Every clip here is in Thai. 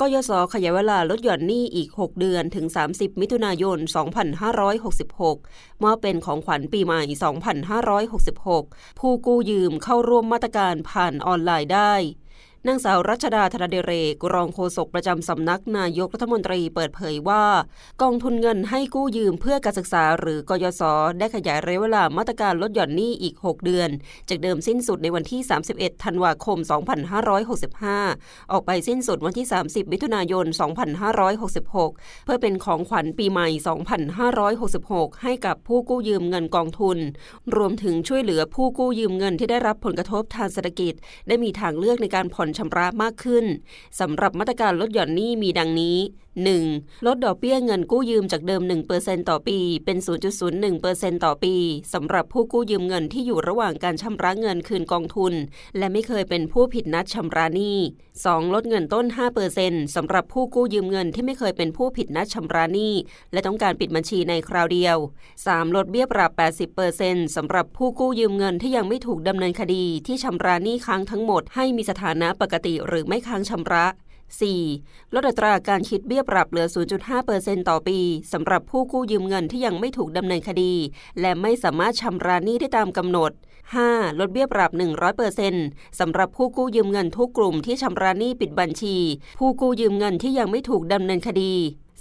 กยศขยายเวลาลดหย่อนหนี้อีก 6 เดือนถึง 30 มิถุนายน 2566 มอบเป็นของขวัญปีใหม่ 2566 ผู้กู้ยืมเข้าร่วมมาตรการผ่านออนไลน์ได้ นางสาวรัชดาธนเดเรกรองโฆษกประจำสำนักนายกรัฐมนตรีเปิดเผยว่า กองทุนเงินให้กู้ยืมเพื่อการศึกษาหรือกยศได้ขยายระยะเวลามาตรการลดหย่อนหนี้อีก 6 เดือน จากเดิมสิ้นสุดในวันที่ 31 ธันวาคม 2565 ออกไปสิ้นสุดวันที่ 30 มิถุนายน 2566 เพื่อเป็นของขวัญปีใหม่ 2566 ให้กับผู้กู้ยืมเงินกองทุน รวมถึงช่วยเหลือผู้กู้ยืมเงินที่ได้รับผลกระทบทางเศรษฐกิจ ได้มีทางเลือกในการผ่อนชำระมากขึ้นสำหรับมาตรการลดหย่อนหนี้มีดังนี้ 1. ลดดอกเบี้ยเงินกู้ยืมจากเดิม 1%ต่อปี เป็น 0.01%ต่อปีสำหรับผู้กู้ยืมเงินที่อยู่ระหว่างการชำระเงินคืนกองทุน และไม่เคยเป็นผู้ผิดนัดชำระหนี้ 2. ลดเงินต้น 5%สำหรับผู้กู้ยืมเงินที่ไม่เคยเป็นผู้ผิดนัดชำระหนี้ และต้องการปิดบัญชีในคราวเดียว 3. ลดเบี้ยปรับ 80%สำหรับผู้กู้ยืมเงินที่ยังไม่ถูกดำเนินคดีที่ชำระหนี้ค้างทั้งหมดให้มีสถานะปกติหรือไม่ค้างชำระ 4. ลดอัตราการคิดเบี้ยปรับเหลือ 0.5%ต่อปีสำหรับผู้กู้ยืมเงินที่ยังไม่ถูกดำเนินคดี และไม่สามารถชำระหนี้ได้ตามกำหนด 5. ลดเบี้ยปรับ 100%สำหรับผู้กู้ยืมเงินทุกกลุ่มที่ชำระหนี้ปิดบัญชี ผู้กู้ยืมเงินที่ยังไม่ถูกดำเนินคดี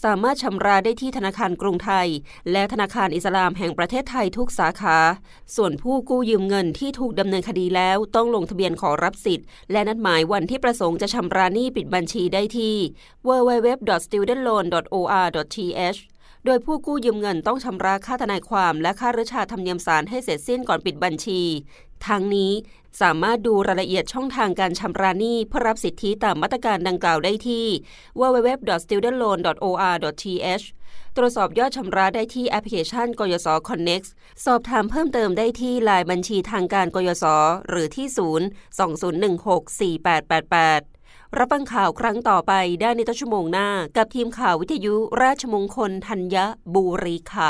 สามารถชำระได้ที่ธนาคารกรุงไทย และธนาคารอิสลามแห่งประเทศไทยทุกสาขา ส่วนผู้กู้ยืมเงินที่ถูกดำเนินคดีแล้วต้องลงทะเบียนขอรับสิทธิ์ และนัดหมายวันที่ประสงค์จะชำระหนี้ปิดบัญชีได้ที่ www.studentloan.or.th โดยผู้กู้ยืมเงินต้องชำระค่าทนายความและค่าราชาธรรมเนียมศาลให้เสร็จสิ้นก่อนปิดบัญชี ทั้งนี้สามารถดูรายละเอียดช่องทางการชำระหนี้เพื่อรับสิทธิตามมาตรการดังกล่าวได้ที่ www.studentloan.or.th ตรวจสอบยอดชำระได้ที่แอปพลิเคชันกยศ Connect สอบถามเพิ่มเติมได้ที่ลายบัญชีทางการกยศ หรือที่ 0 2016 4888รับฟังข่าวครั้งต่อไปได้ในต้นชั่วโมงหน้า กับทีมข่าววิทยุราชมงคลธัญบุรีค่ะ